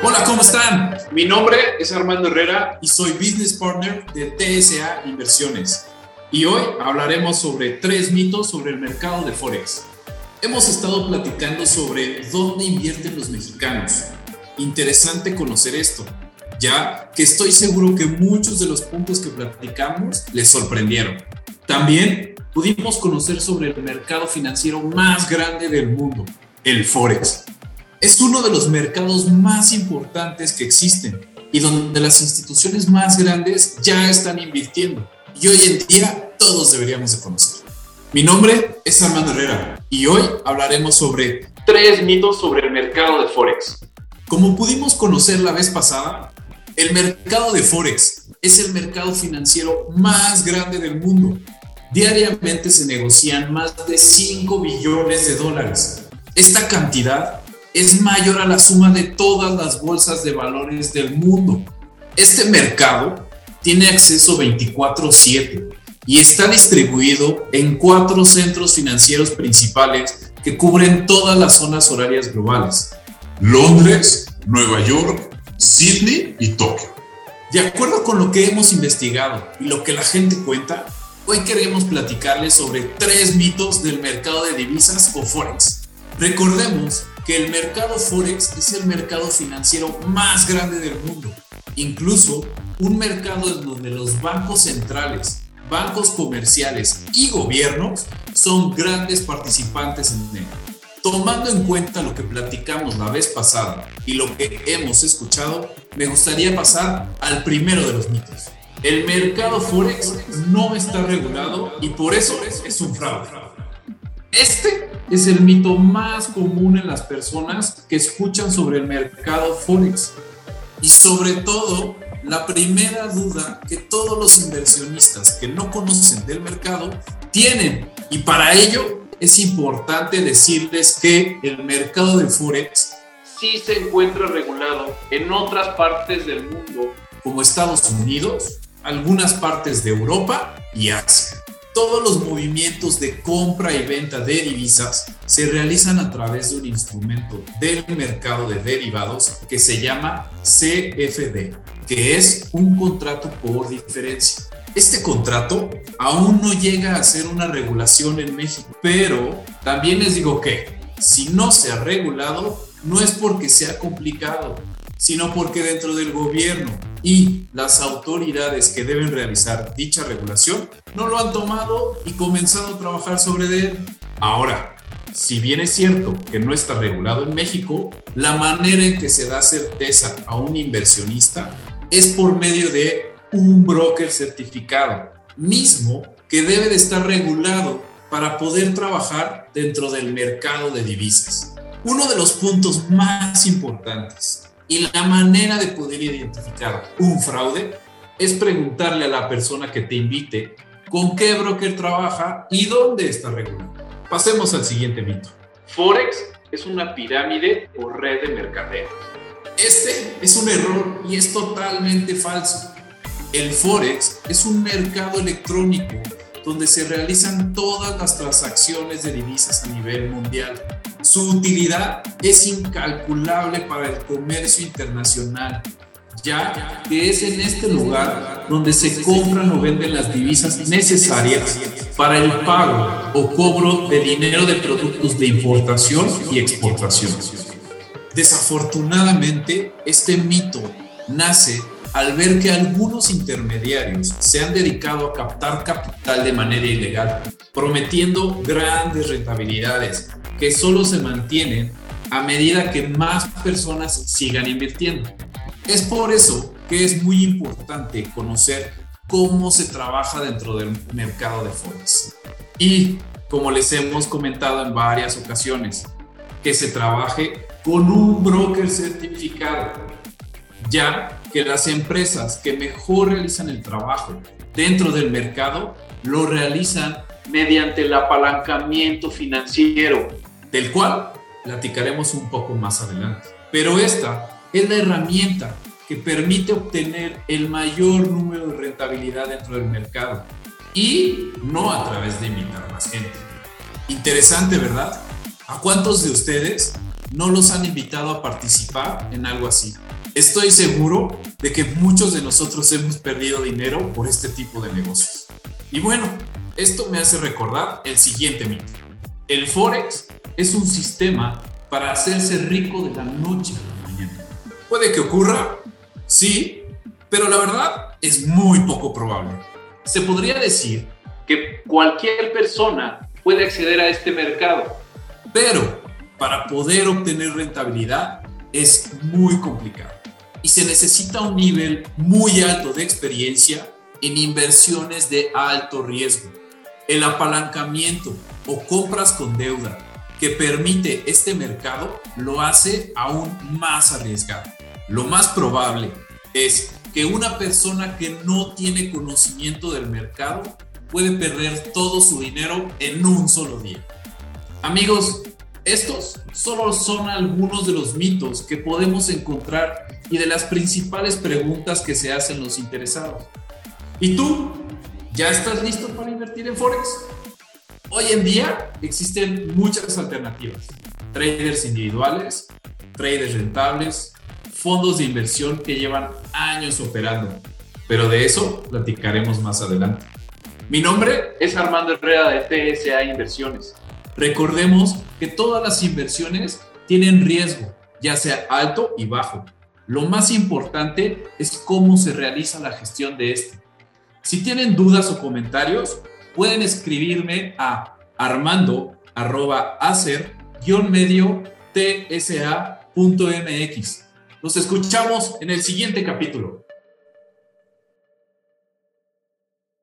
Hola, ¿cómo están? Mi nombre es Armando Herrera y soy Business Partner de TSA Inversiones. Y hoy hablaremos sobre tres mitos sobre el mercado de Forex. Hemos estado platicando sobre dónde invierten los mexicanos. Interesante conocer esto, ya que estoy seguro que muchos de los puntos que platicamos les sorprendieron. También pudimos conocer sobre el mercado financiero más grande del mundo, el Forex. Es uno de los mercados más importantes que existen y donde las instituciones más grandes ya están invirtiendo. Y hoy en día todos deberíamos de conocer. Mi nombre es Armando Herrera y hoy hablaremos sobre tres mitos sobre el mercado de Forex. Como pudimos conocer la vez pasada, el mercado de Forex es el mercado financiero más grande del mundo. Diariamente se negocian más de 5 billones de dólares. Esta cantidad es mayor a la suma de todas las bolsas de valores del mundo. Este mercado tiene acceso 24/7 y está distribuido en cuatro centros financieros principales que cubren todas las zonas horarias globales. Londres, Nueva York, Sydney y Tokio. De acuerdo con lo que hemos investigado y lo que la gente cuenta, hoy queremos platicarles sobre tres mitos del mercado de divisas o forex. Recordemos que el mercado forex es el mercado financiero más grande del mundo, incluso un mercado en donde los bancos centrales, bancos comerciales y gobiernos son grandes participantes en él. Tomando en cuenta lo que platicamos la vez pasada y lo que hemos escuchado, me gustaría pasar al primero de los mitos. El mercado forex no está regulado y por eso es un fraude. Este es el mito más común en las personas que escuchan sobre el mercado forex y sobre todo la primera duda que todos los inversionistas que no conocen del mercado tienen y para ello es importante decirles que el mercado de forex sí se encuentra regulado en otras partes del mundo como Estados Unidos, algunas partes de Europa y Asia. Todos los movimientos de compra y venta de divisas se realizan a través de un instrumento del mercado de derivados que se llama CFD, que es un contrato por diferencia. Este contrato aún no llega a ser una regulación en México, pero también les digo que si no se ha regulado, no es porque sea complicado, sino porque dentro del gobierno y las autoridades que deben realizar dicha regulación no lo han tomado y comenzado a trabajar sobre él. Ahora, si bien es cierto que no está regulado en México, la manera en que se da certeza a un inversionista es por medio de un broker certificado, mismo que debe de estar regulado para poder trabajar dentro del mercado de divisas. Uno de los puntos más importantes y la manera de poder identificar un fraude es preguntarle a la persona que te invite con qué broker trabaja y dónde está regulado. Pasemos al siguiente mito. Forex es una pirámide o red de mercadeo. Este es un error y es totalmente falso. El Forex es un mercado electrónico donde se realizan todas las transacciones de divisas a nivel mundial su utilidad es incalculable para el comercio internacional, ya que es en este lugar donde se compran o venden las divisas necesarias para el pago o cobro de dinero de productos de importación y exportación. Desafortunadamente, este mito nace al ver que algunos intermediarios se han dedicado a captar capital de manera ilegal, prometiendo grandes rentabilidades que solo se mantienen a medida que más personas sigan invirtiendo. Es por eso que es muy importante conocer cómo se trabaja dentro del mercado de forex. Y como les hemos comentado en varias ocasiones, que se trabaje con un broker certificado, ya que las empresas que mejor realizan el trabajo dentro del mercado lo realizan mediante el apalancamiento financiero, del cual platicaremos un poco más adelante. Pero esta es la herramienta que permite obtener el mayor número de rentabilidad dentro del mercado y no a través de invitar más gente. Interesante, ¿verdad? ¿A cuántos de ustedes no los han invitado a participar en algo así? Estoy seguro de que muchos de nosotros hemos perdido dinero por este tipo de negocios. Y bueno, esto me hace recordar el siguiente mito. El Forex es un sistema para hacerse rico de la noche a la mañana. ¿Puede que ocurra? Sí, pero la verdad es muy poco probable. Se podría decir que cualquier persona puede acceder a este mercado. Pero para poder obtener rentabilidad es muy complicado y se necesita un nivel muy alto de experiencia en inversiones de alto riesgo. El apalancamiento o compras con deuda que permite este mercado lo hace aún más arriesgado. Lo más probable es que una persona que no tiene conocimiento del mercado puede perder todo su dinero en un solo día. Amigos, estos solo son algunos de los mitos que podemos encontrar y de las principales preguntas que se hacen los interesados. ¿Y tú? ¿Ya estás listo para invertir en Forex? Hoy en día existen muchas alternativas. Traders individuales, traders rentables, fondos de inversión que llevan años operando. Pero de eso platicaremos más adelante. Mi nombre es Armando Herrera de TSA Inversiones. Recordemos que todas las inversiones tienen riesgo, ya sea alto y bajo. Lo más importante es cómo se realiza la gestión de este. Si tienen dudas o comentarios, pueden escribirme a armando-acer-medio tsa.mx. Nos escuchamos en el siguiente capítulo.